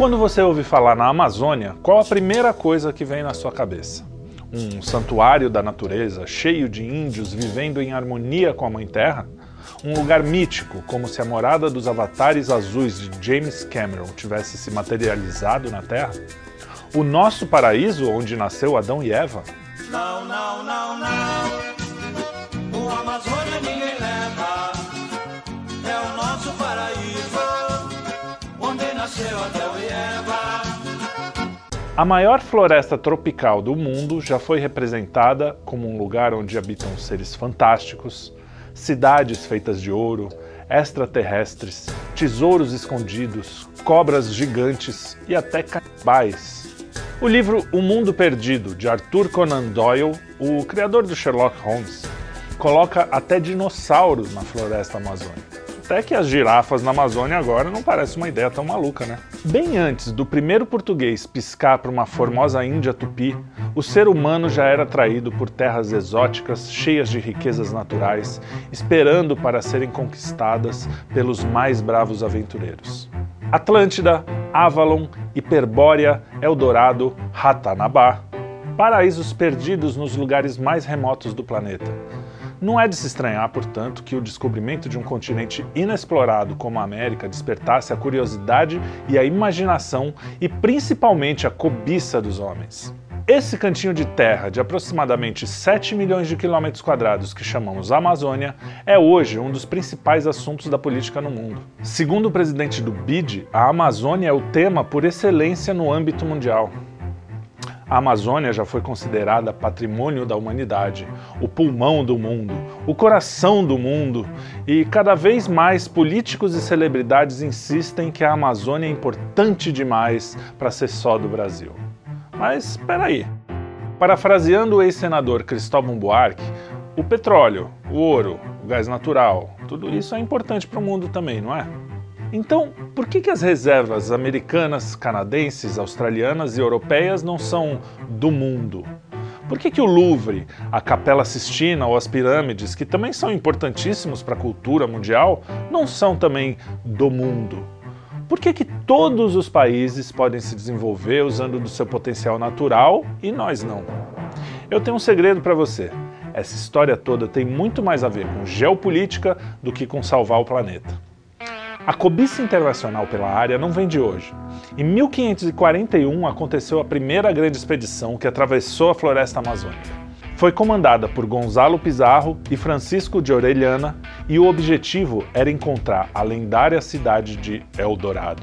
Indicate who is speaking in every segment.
Speaker 1: Quando você ouve falar na Amazônia, qual a primeira coisa que vem na sua cabeça? Um santuário da natureza, cheio de índios vivendo em harmonia com a Mãe Terra? Um lugar mítico, como se a morada dos avatares azuis de James Cameron tivesse se materializado na Terra? O nosso paraíso onde nasceu Adão e Eva? Não, não, não, não. A maior floresta tropical do mundo já foi representada como um lugar onde habitam seres fantásticos, cidades feitas de ouro, extraterrestres, tesouros escondidos, cobras gigantes e até canibais. O livro O Mundo Perdido, de Arthur Conan Doyle, o criador do Sherlock Holmes, coloca até dinossauros na floresta amazônica. Até que as girafas na Amazônia agora não parece uma ideia tão maluca, né? Bem antes do primeiro português piscar para uma formosa Índia tupi, o ser humano já era atraído por terras exóticas cheias de riquezas naturais, esperando para serem conquistadas pelos mais bravos aventureiros. Atlântida, Avalon, Hiperbórea, Eldorado, Ratanabá, paraísos perdidos nos lugares mais remotos do planeta não é de se estranhar, portanto, que o descobrimento de um continente inexplorado como a América despertasse a curiosidade e a imaginação e principalmente a cobiça dos homens. Esse cantinho de terra de aproximadamente 7 milhões de quilômetros quadrados que chamamos Amazônia é hoje um dos principais assuntos da política no mundo. Segundo o presidente do BID, a Amazônia é o tema por excelência no âmbito mundial. A Amazônia já foi considerada patrimônio da humanidade, o pulmão do mundo, o coração do mundo, e cada vez mais políticos e celebridades insistem que a Amazônia é importante demais para ser só do Brasil. Mas espera aí. Parafraseando o ex-senador Cristóvão Buarque, o petróleo, o ouro, o gás natural, tudo isso é importante para o mundo também, não é? Então, por que, que as reservas americanas, canadenses, australianas e europeias não são do mundo? Por que, que o Louvre, a Capela Sistina ou as pirâmides, que também são importantíssimos para a cultura mundial, não são também do mundo? Por que, que todos os países podem se desenvolver usando do seu potencial natural e nós não? Eu tenho um segredo para você. Essa história toda tem muito mais a ver com geopolítica do que com salvar o planeta. A cobiça internacional pela área não vem de hoje. Em 1541 aconteceu a primeira grande expedição que atravessou a floresta amazônica. Foi comandada por Gonzalo Pizarro e Francisco de Orellana e o objetivo era encontrar a lendária cidade de Eldorado.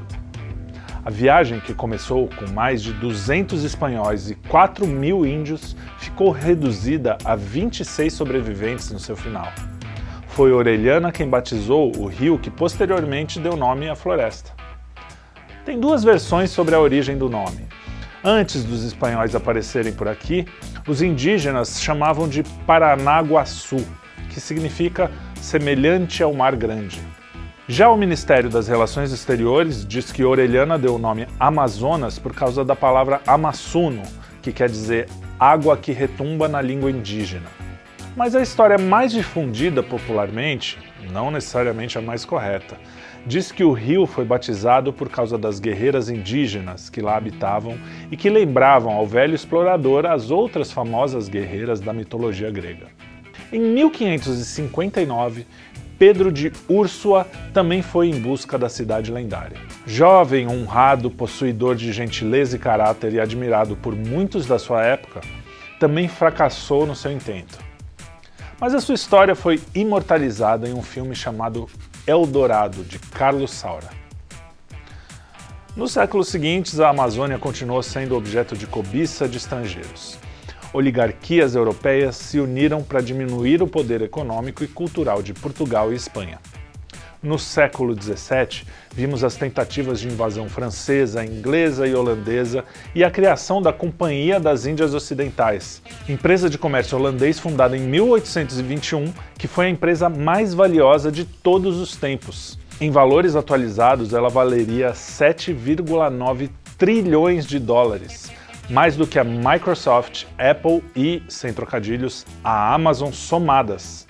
Speaker 1: A viagem, que começou com mais de 200 espanhóis e 4 mil índios, ficou reduzida a 26 sobreviventes no seu final. Foi Orelhana quem batizou o rio que posteriormente deu nome à floresta. Tem duas versões sobre a origem do nome. Antes dos espanhóis aparecerem por aqui, os indígenas chamavam de Paranaguaçu, que significa semelhante ao Mar Grande. Já o Ministério das Relações Exteriores diz que Orelhana deu o nome Amazonas por causa da palavra Amassuno, que quer dizer água que retumba na língua indígena. Mas a história mais difundida popularmente, não necessariamente a mais correta, diz que o rio foi batizado por causa das guerreiras indígenas que lá habitavam e que lembravam ao velho explorador as outras famosas guerreiras da mitologia grega. Em 1559, Pedro de Úrsua também foi em busca da cidade lendária. Jovem, honrado, possuidor de gentileza e caráter e admirado por muitos da sua época, também fracassou no seu intento. Mas a sua história foi imortalizada em um filme chamado Eldorado, de Carlos Saura. Nos séculos seguintes, a Amazônia continuou sendo objeto de cobiça de estrangeiros. Oligarquias europeias se uniram para diminuir o poder econômico e cultural de Portugal e Espanha. No século XVII, vimos as tentativas de invasão francesa, inglesa e holandesa e a criação da Companhia das Índias Ocidentais, empresa de comércio holandês fundada em 1821, que foi a empresa mais valiosa de todos os tempos. Em valores atualizados, ela valeria 7,9 trilhões de dólares, mais do que a Microsoft, Apple e, sem trocadilhos, a Amazon somadas.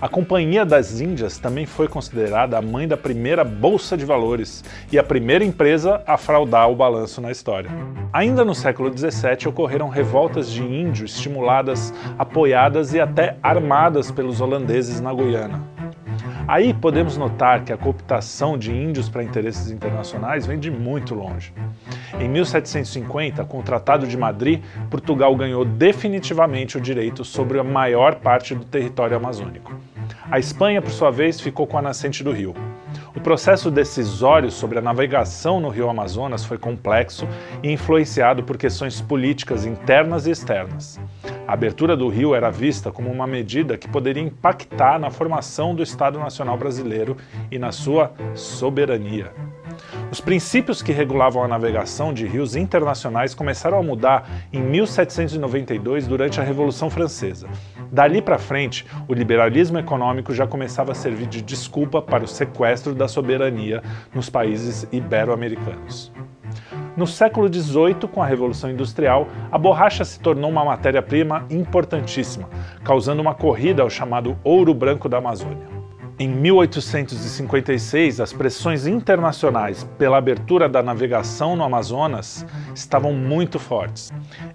Speaker 1: A Companhia das Índias também foi considerada a mãe da primeira bolsa de valores e a primeira empresa a fraudar o balanço na história. Ainda no século XVII ocorreram revoltas de índio estimuladas, apoiadas e até armadas pelos holandeses na Guiana. Aí podemos notar que a cooptação de índios para interesses internacionais vem de muito longe. Em 1750, com o Tratado de Madrid, Portugal ganhou definitivamente o direito sobre a maior parte do território amazônico. A Espanha, por sua vez, ficou com a nascente do rio. O processo decisório sobre a navegação no rio Amazonas foi complexo e influenciado por questões políticas internas e externas. A abertura do rio era vista como uma medida que poderia impactar na formação do Estado Nacional Brasileiro e na sua soberania. Os princípios que regulavam a navegação de rios internacionais começaram a mudar em 1792 durante a Revolução Francesa. Dali para frente, o liberalismo econômico já começava a servir de desculpa para o sequestro da soberania nos países ibero-americanos. No século XVIII, com a Revolução Industrial, a borracha se tornou uma matéria-prima importantíssima, causando uma corrida ao chamado ouro branco da Amazônia. Em 1856, as pressões internacionais pela abertura da navegação no Amazonas estavam muito fortes.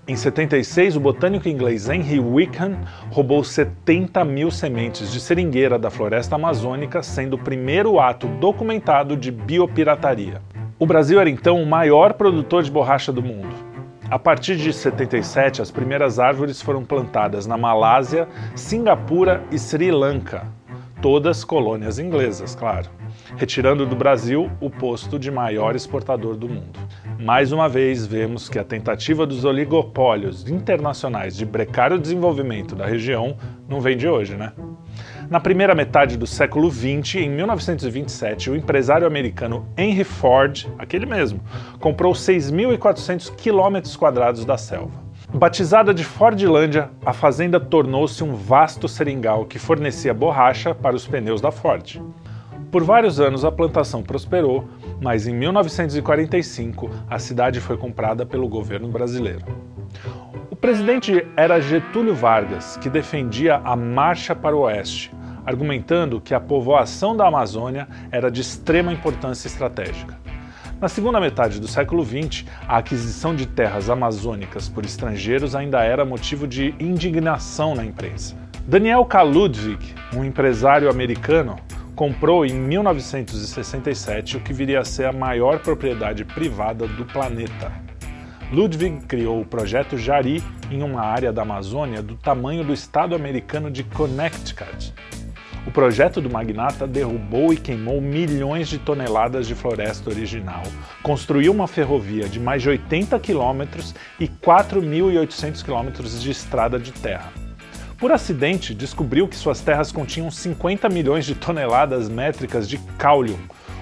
Speaker 1: Em 76, o botânico inglês Henry Wickham roubou 70 mil sementes de seringueira da floresta amazônica, sendo o primeiro ato documentado de biopirataria. O Brasil era então o maior produtor de borracha do mundo. A partir de 77, as primeiras árvores foram plantadas na Malásia, Singapura e Sri Lanka, todas colônias inglesas, claro, retirando do Brasil o posto de maior exportador do mundo. Mais uma vez, vemos que a tentativa dos oligopólios internacionais de brecar o desenvolvimento da região não vem de hoje, né? Na primeira metade do século XX, em 1927, o empresário americano Henry Ford, aquele mesmo, comprou 6.400 quilômetros quadrados da selva. Batizada de Fordlândia, a fazenda tornou-se um vasto seringal que fornecia borracha para os pneus da Ford. Por vários anos a plantação prosperou, mas em 1945 a cidade foi comprada pelo governo brasileiro. O presidente era Getúlio Vargas, que defendia a marcha para o oeste, argumentando que a povoação da Amazônia era de extrema importância estratégica. Na segunda metade do século XX, a aquisição de terras amazônicas por estrangeiros ainda era motivo de indignação na imprensa. Daniel K. Ludwig, um empresário americano, comprou em 1967 o que viria a ser a maior propriedade privada do planeta. Ludwig criou o projeto Jari em uma área da Amazônia do tamanho do estado americano de Connecticut, o projeto do magnata derrubou e queimou milhões de toneladas de floresta original, construiu uma ferrovia de mais de 80 quilômetros e 4.800 quilômetros de estrada de terra. Por acidente, descobriu que suas terras continham 50 milhões de toneladas métricas de cáulium,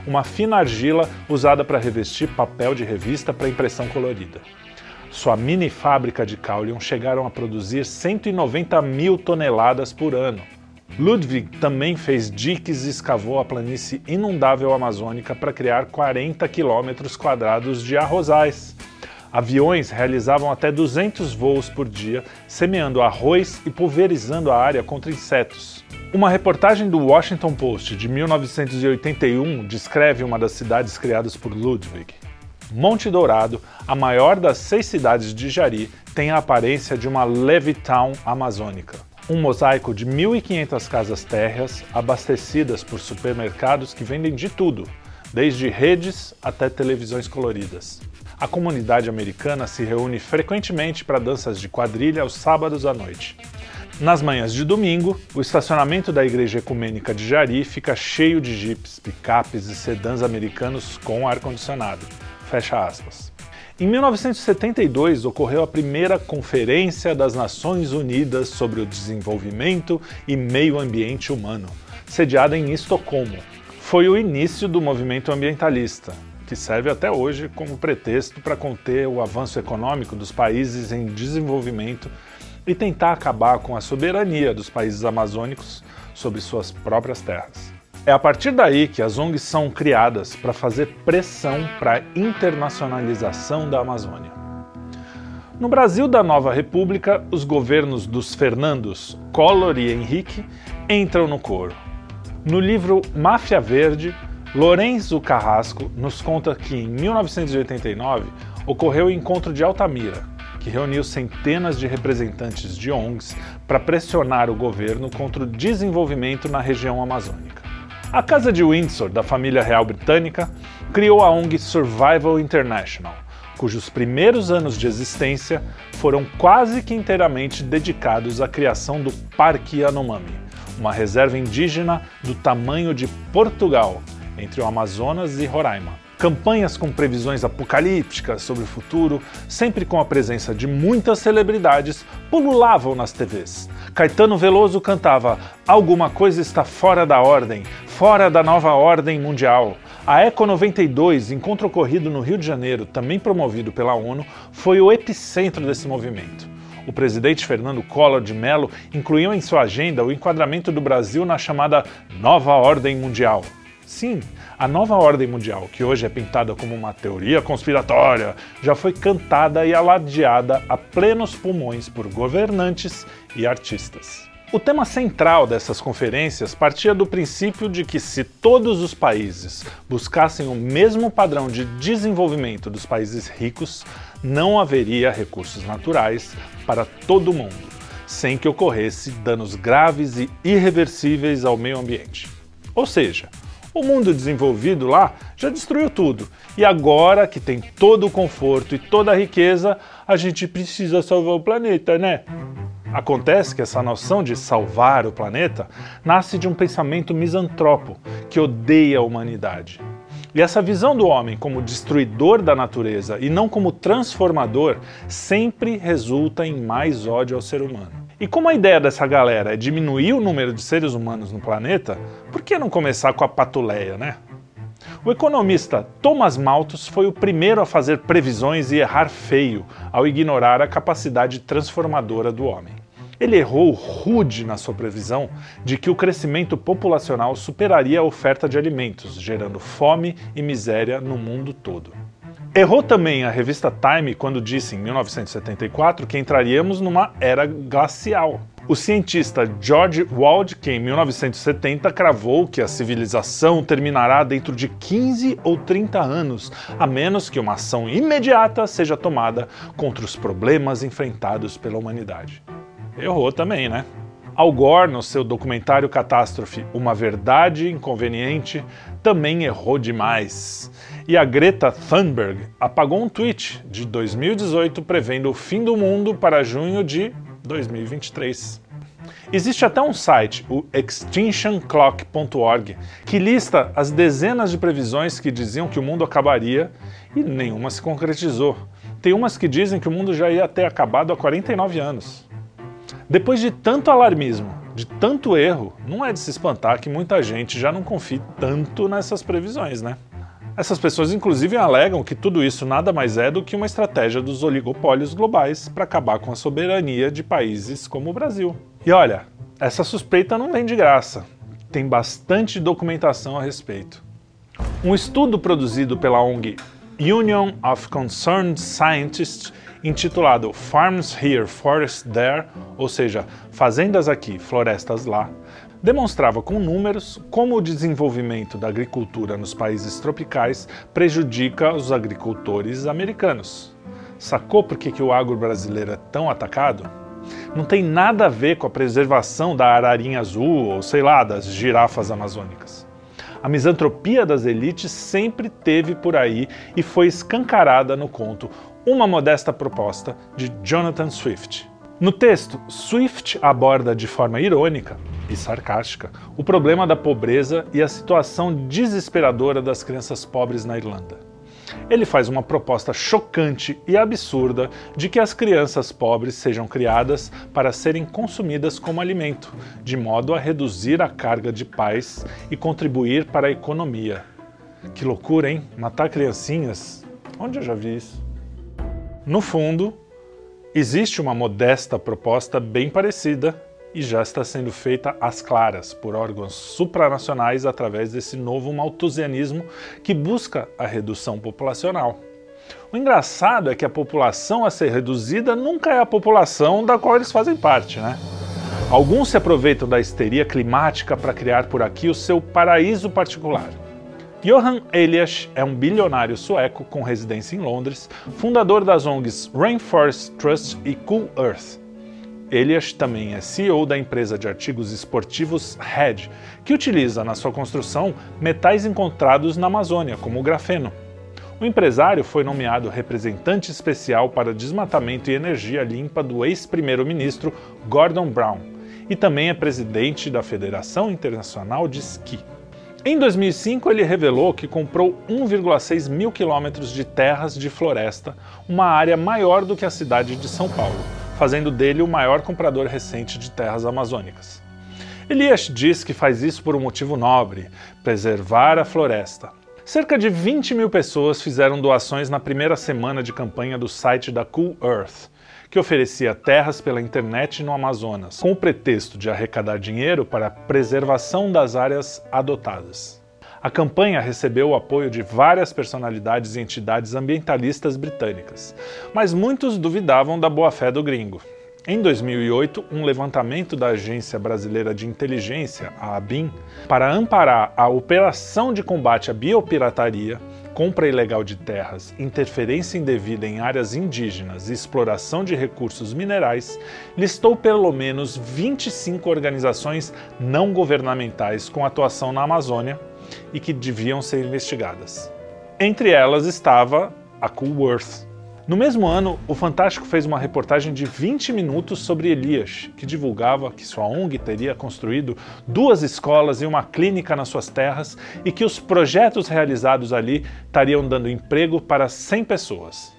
Speaker 1: uma fina argila usada para revestir papel de revista para impressão colorida. Sua mini fábrica de cáulium chegaram a produzir 190 mil toneladas por ano. Ludwig também fez diques e escavou a planície inundável amazônica para criar 40 quilômetros quadrados de arrozais. Aviões realizavam até 200 voos por dia, semeando arroz e pulverizando a área contra insetos. Uma reportagem do Washington Post de 1981 descreve uma das cidades criadas por Ludwig. Monte Dourado, a maior das seis cidades de Jari, tem a aparência de uma Levittown amazônica um mosaico de 1.500 casas térreas abastecidas por supermercados que vendem de tudo, desde redes até televisões coloridas. A comunidade americana se reúne frequentemente para danças de quadrilha aos sábados à noite. Nas manhãs de domingo, o estacionamento da Igreja Ecumênica de Jari fica cheio de jipes, picapes e sedãs americanos com ar-condicionado. Fecha aspas. Em 1972 ocorreu a primeira Conferência das Nações Unidas sobre o Desenvolvimento e Meio Ambiente Humano, sediada em Estocolmo. Foi o início do movimento ambientalista, que serve até hoje como pretexto para conter o avanço econômico dos países em desenvolvimento e tentar acabar com a soberania dos países amazônicos sobre suas próprias terras. É a partir daí que as ONGs são criadas para fazer pressão para a internacionalização da Amazônia. No Brasil da Nova República, os governos dos Fernandos, Collor e Henrique entram no coro. No livro Máfia Verde, Lourenço Carrasco nos conta que em 1989 ocorreu o encontro de Altamira, que reuniu centenas de representantes de ONGs para pressionar o governo contra o desenvolvimento na região amazônica. A Casa de Windsor, da família real britânica, criou a ONG Survival International, cujos primeiros anos de existência foram quase que inteiramente dedicados à criação do Parque Yanomami, uma reserva indígena do tamanho de Portugal, entre o Amazonas e Roraima campanhas com previsões apocalípticas sobre o futuro, sempre com a presença de muitas celebridades, pululavam nas TVs. Caetano Veloso cantava: Alguma coisa está fora da ordem, fora da nova ordem mundial. A Eco 92, encontro ocorrido no Rio de Janeiro, também promovido pela ONU, foi o epicentro desse movimento. O presidente Fernando Collor de Mello incluiu em sua agenda o enquadramento do Brasil na chamada Nova Ordem Mundial. Sim, a nova ordem mundial, que hoje é pintada como uma teoria conspiratória, já foi cantada e alardeada a plenos pulmões por governantes e artistas. O tema central dessas conferências partia do princípio de que, se todos os países buscassem o mesmo padrão de desenvolvimento dos países ricos, não haveria recursos naturais para todo mundo, sem que ocorresse danos graves e irreversíveis ao meio ambiente. Ou seja, o mundo desenvolvido lá já destruiu tudo. E agora que tem todo o conforto e toda a riqueza, a gente precisa salvar o planeta, né? Acontece que essa noção de salvar o planeta nasce de um pensamento misantropo que odeia a humanidade. E essa visão do homem como destruidor da natureza e não como transformador sempre resulta em mais ódio ao ser humano. E como a ideia dessa galera é diminuir o número de seres humanos no planeta, por que não começar com a patuleia, né? O economista Thomas Malthus foi o primeiro a fazer previsões e errar feio ao ignorar a capacidade transformadora do homem. Ele errou rude na sua previsão de que o crescimento populacional superaria a oferta de alimentos, gerando fome e miséria no mundo todo. Errou também a revista Time quando disse em 1974 que entraríamos numa era glacial. O cientista George Wald, que em 1970 cravou que a civilização terminará dentro de 15 ou 30 anos, a menos que uma ação imediata seja tomada contra os problemas enfrentados pela humanidade. Errou também, né? Al Gore, no seu documentário Catástrofe Uma Verdade Inconveniente, também errou demais. E a Greta Thunberg apagou um tweet de 2018 prevendo o fim do mundo para junho de 2023. Existe até um site, o extinctionclock.org, que lista as dezenas de previsões que diziam que o mundo acabaria e nenhuma se concretizou. Tem umas que dizem que o mundo já ia ter acabado há 49 anos. Depois de tanto alarmismo, de tanto erro, não é de se espantar que muita gente já não confie tanto nessas previsões, né? Essas pessoas, inclusive, alegam que tudo isso nada mais é do que uma estratégia dos oligopólios globais para acabar com a soberania de países como o Brasil. E olha, essa suspeita não vem de graça. Tem bastante documentação a respeito. Um estudo produzido pela ONG Union of Concerned Scientists intitulado Farms Here, Forests There, ou seja, fazendas aqui, florestas lá, demonstrava com números como o desenvolvimento da agricultura nos países tropicais prejudica os agricultores americanos. Sacou por que, que o agro brasileiro é tão atacado? Não tem nada a ver com a preservação da ararinha azul ou sei lá, das girafas amazônicas. A misantropia das elites sempre teve por aí e foi escancarada no conto uma modesta proposta de Jonathan Swift. No texto, Swift aborda de forma irônica e sarcástica o problema da pobreza e a situação desesperadora das crianças pobres na Irlanda. Ele faz uma proposta chocante e absurda de que as crianças pobres sejam criadas para serem consumidas como alimento, de modo a reduzir a carga de pais e contribuir para a economia. Que loucura, hein? Matar criancinhas? Onde eu já vi isso? No fundo, existe uma modesta proposta bem parecida e já está sendo feita às claras por órgãos supranacionais através desse novo malthusianismo que busca a redução populacional. O engraçado é que a população a ser reduzida nunca é a população da qual eles fazem parte, né? Alguns se aproveitam da histeria climática para criar por aqui o seu paraíso particular. Johan Elias é um bilionário sueco com residência em Londres, fundador das ONGs Rainforest Trust e Cool Earth. Elias também é CEO da empresa de artigos esportivos Red, que utiliza na sua construção metais encontrados na Amazônia, como o grafeno. O empresário foi nomeado representante especial para desmatamento e energia limpa do ex-primeiro-ministro Gordon Brown e também é presidente da Federação Internacional de Esqui. Em 2005, ele revelou que comprou 1,6 mil quilômetros de terras de floresta, uma área maior do que a cidade de São Paulo, fazendo dele o maior comprador recente de terras amazônicas. Elias diz que faz isso por um motivo nobre: preservar a floresta. Cerca de 20 mil pessoas fizeram doações na primeira semana de campanha do site da Cool Earth, que oferecia terras pela internet no Amazonas, com o pretexto de arrecadar dinheiro para a preservação das áreas adotadas. A campanha recebeu o apoio de várias personalidades e entidades ambientalistas britânicas, mas muitos duvidavam da boa-fé do gringo. Em 2008, um levantamento da Agência Brasileira de Inteligência, a ABIN, para amparar a operação de combate à biopirataria, compra ilegal de terras, interferência indevida em áreas indígenas e exploração de recursos minerais, listou pelo menos 25 organizações não governamentais com atuação na Amazônia e que deviam ser investigadas. Entre elas estava a Coolworth, no mesmo ano, o Fantástico fez uma reportagem de 20 minutos sobre Elias, que divulgava que sua ONG teria construído duas escolas e uma clínica nas suas terras e que os projetos realizados ali estariam dando emprego para 100 pessoas.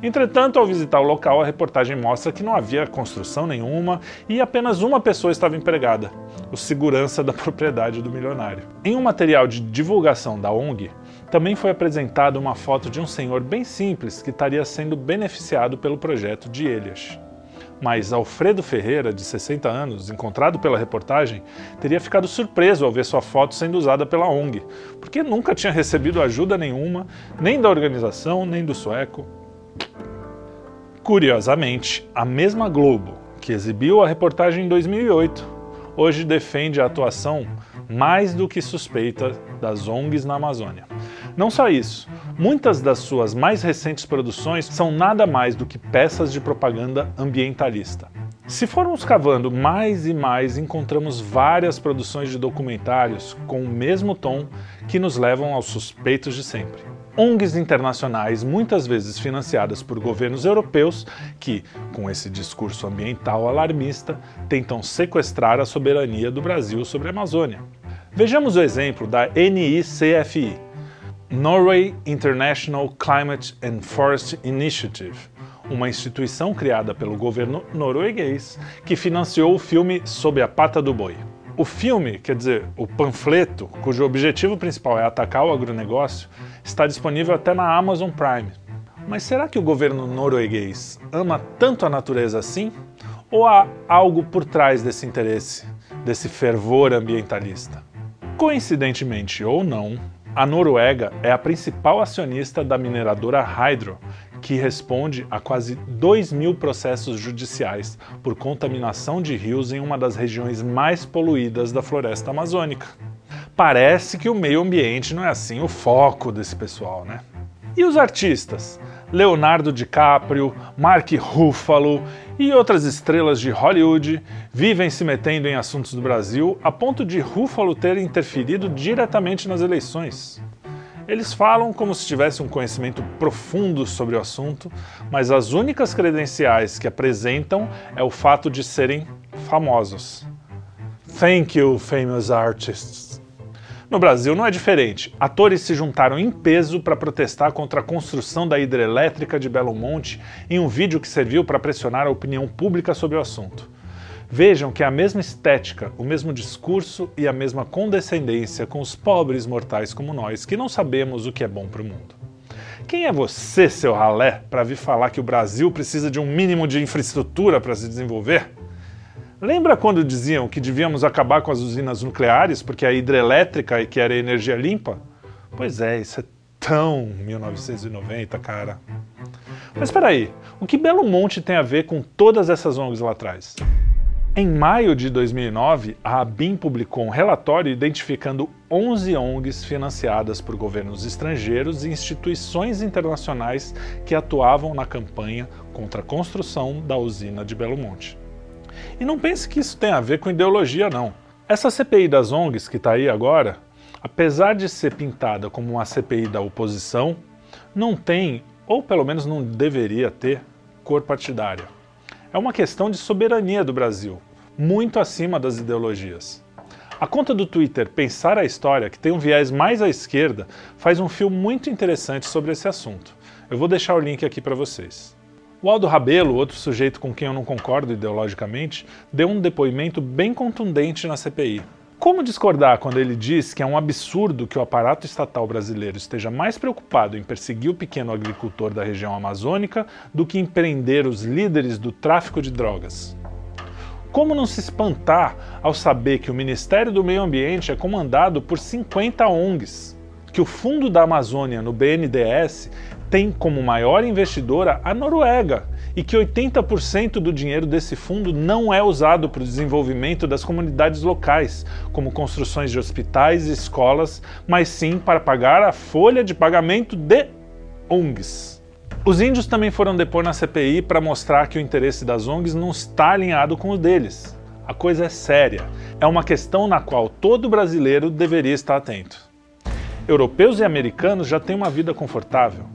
Speaker 1: Entretanto, ao visitar o local, a reportagem mostra que não havia construção nenhuma e apenas uma pessoa estava empregada, o segurança da propriedade do milionário. Em um material de divulgação da ONG, também foi apresentada uma foto de um senhor bem simples que estaria sendo beneficiado pelo projeto de Elias. Mas Alfredo Ferreira, de 60 anos, encontrado pela reportagem, teria ficado surpreso ao ver sua foto sendo usada pela ONG, porque nunca tinha recebido ajuda nenhuma, nem da organização, nem do sueco. Curiosamente, a mesma Globo, que exibiu a reportagem em 2008, hoje defende a atuação mais do que suspeita das ONGs na Amazônia. Não só isso, muitas das suas mais recentes produções são nada mais do que peças de propaganda ambientalista. Se formos cavando mais e mais, encontramos várias produções de documentários com o mesmo tom que nos levam aos suspeitos de sempre. ONGs internacionais, muitas vezes financiadas por governos europeus, que, com esse discurso ambiental alarmista, tentam sequestrar a soberania do Brasil sobre a Amazônia. Vejamos o exemplo da NICFI, Norway International Climate and Forest Initiative, uma instituição criada pelo governo norueguês que financiou o filme Sob a Pata do Boi. O filme, quer dizer, o panfleto, cujo objetivo principal é atacar o agronegócio, está disponível até na Amazon Prime. Mas será que o governo norueguês ama tanto a natureza assim? Ou há algo por trás desse interesse, desse fervor ambientalista? Coincidentemente ou não, a Noruega é a principal acionista da mineradora Hydro, que responde a quase 2 mil processos judiciais por contaminação de rios em uma das regiões mais poluídas da floresta amazônica. Parece que o meio ambiente não é assim o foco desse pessoal, né? E os artistas? Leonardo DiCaprio, Mark Ruffalo e outras estrelas de Hollywood vivem se metendo em assuntos do Brasil a ponto de Ruffalo ter interferido diretamente nas eleições. Eles falam como se tivesse um conhecimento profundo sobre o assunto, mas as únicas credenciais que apresentam é o fato de serem famosos. Thank you, famous artists. No Brasil não é diferente. Atores se juntaram em peso para protestar contra a construção da hidrelétrica de Belo Monte em um vídeo que serviu para pressionar a opinião pública sobre o assunto. Vejam que é a mesma estética, o mesmo discurso e a mesma condescendência com os pobres mortais como nós, que não sabemos o que é bom para o mundo. Quem é você, seu ralé, para vir falar que o Brasil precisa de um mínimo de infraestrutura para se desenvolver? Lembra quando diziam que devíamos acabar com as usinas nucleares porque a hidrelétrica que era energia limpa? Pois é, isso é tão 1990, cara. Mas espera aí, o que Belo Monte tem a ver com todas essas ONGs lá atrás? Em maio de 2009, a ABIN publicou um relatório identificando 11 ONGs financiadas por governos estrangeiros e instituições internacionais que atuavam na campanha contra a construção da usina de Belo Monte. E não pense que isso tem a ver com ideologia, não. Essa CPI das ONGs que está aí agora, apesar de ser pintada como uma CPI da oposição, não tem, ou pelo menos não deveria ter, cor partidária é uma questão de soberania do Brasil, muito acima das ideologias. A conta do Twitter Pensar a História, que tem um viés mais à esquerda, faz um filme muito interessante sobre esse assunto. Eu vou deixar o link aqui para vocês. O Aldo Rabelo, outro sujeito com quem eu não concordo ideologicamente, deu um depoimento bem contundente na CPI. Como discordar quando ele diz que é um absurdo que o aparato estatal brasileiro esteja mais preocupado em perseguir o pequeno agricultor da região amazônica do que em prender os líderes do tráfico de drogas? Como não se espantar ao saber que o Ministério do Meio Ambiente é comandado por 50 ONGs? Que o Fundo da Amazônia no BNDES tem como maior investidora a Noruega, e que 80% do dinheiro desse fundo não é usado para o desenvolvimento das comunidades locais, como construções de hospitais e escolas, mas sim para pagar a folha de pagamento de ONGs. Os índios também foram depor na CPI para mostrar que o interesse das ONGs não está alinhado com o deles. A coisa é séria, é uma questão na qual todo brasileiro deveria estar atento. Europeus e americanos já têm uma vida confortável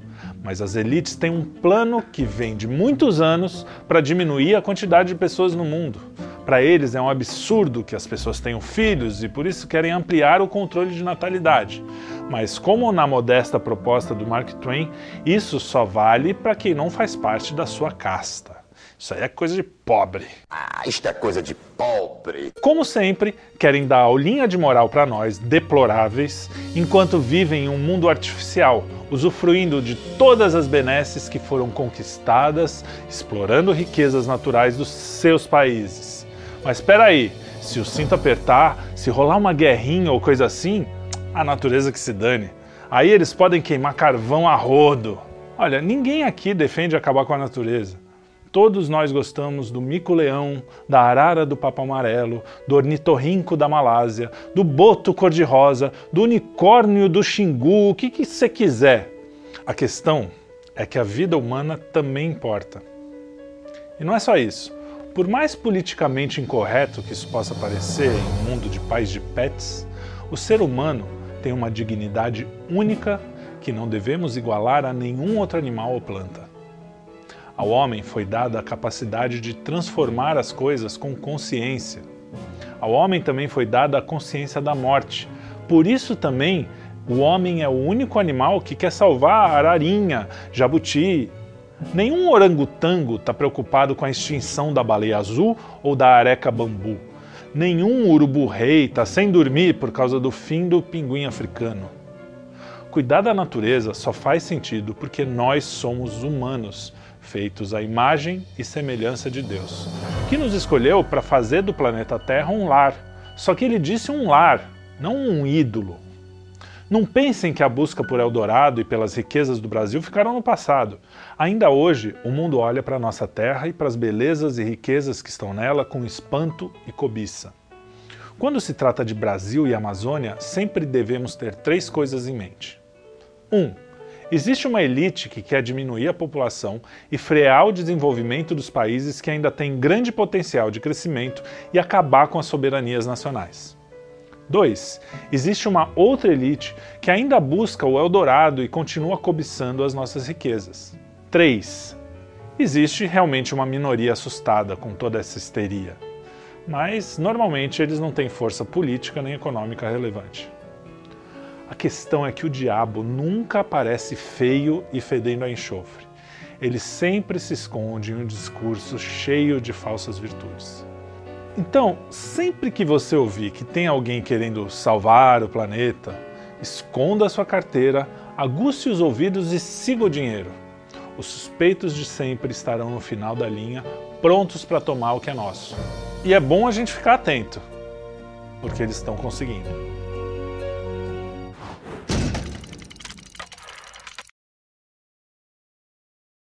Speaker 1: mas as elites têm um plano que vem de muitos anos para diminuir a quantidade de pessoas no mundo. Para eles é um absurdo que as pessoas tenham filhos e por isso querem ampliar o controle de natalidade. Mas, como na modesta proposta do Mark Twain, isso só vale para quem não faz parte da sua casta. Isso aí é coisa de pobre.
Speaker 2: Ah, isto é coisa de pobre.
Speaker 1: Como sempre, querem dar aulinha de moral para nós, deploráveis, enquanto vivem em um mundo artificial, usufruindo de todas as benesses que foram conquistadas, explorando riquezas naturais dos seus países. Mas espera aí, se o cinto apertar, se rolar uma guerrinha ou coisa assim, a natureza que se dane. Aí eles podem queimar carvão a rodo. Olha, ninguém aqui defende acabar com a natureza. Todos nós gostamos do mico-leão, da arara do papo amarelo, do ornitorrinco da Malásia, do boto cor-de-rosa, do unicórnio do xingu, o que você quiser. A questão é que a vida humana também importa. E não é só isso. Por mais politicamente incorreto que isso possa parecer em um mundo de pais de pets, o ser humano tem uma dignidade única que não devemos igualar a nenhum outro animal ou planta. Ao homem foi dada a capacidade de transformar as coisas com consciência. Ao homem também foi dada a consciência da morte. Por isso também o homem é o único animal que quer salvar a ararinha, jabuti. Nenhum orangotango está preocupado com a extinção da baleia azul ou da areca bambu. Nenhum urubu-rei está sem dormir por causa do fim do pinguim africano. Cuidar da natureza só faz sentido porque nós somos humanos feitos à imagem e semelhança de Deus, que nos escolheu para fazer do planeta Terra um lar. Só que ele disse um lar, não um ídolo. Não pensem que a busca por Eldorado e pelas riquezas do Brasil ficaram no passado. Ainda hoje, o mundo olha para a nossa terra e para as belezas e riquezas que estão nela com espanto e cobiça. Quando se trata de Brasil e Amazônia, sempre devemos ter três coisas em mente. 1. Um, Existe uma elite que quer diminuir a população e frear o desenvolvimento dos países que ainda têm grande potencial de crescimento e acabar com as soberanias nacionais. 2. Existe uma outra elite que ainda busca o Eldorado e continua cobiçando as nossas riquezas. 3. Existe realmente uma minoria assustada com toda essa histeria, mas normalmente eles não têm força política nem econômica relevante. A questão é que o diabo nunca aparece feio e fedendo a enxofre. Ele sempre se esconde em um discurso cheio de falsas virtudes. Então, sempre que você ouvir que tem alguém querendo salvar o planeta, esconda a sua carteira, aguce os ouvidos e siga o dinheiro. Os suspeitos de sempre estarão no final da linha, prontos para tomar o que é nosso. E é bom a gente ficar atento, porque eles estão conseguindo.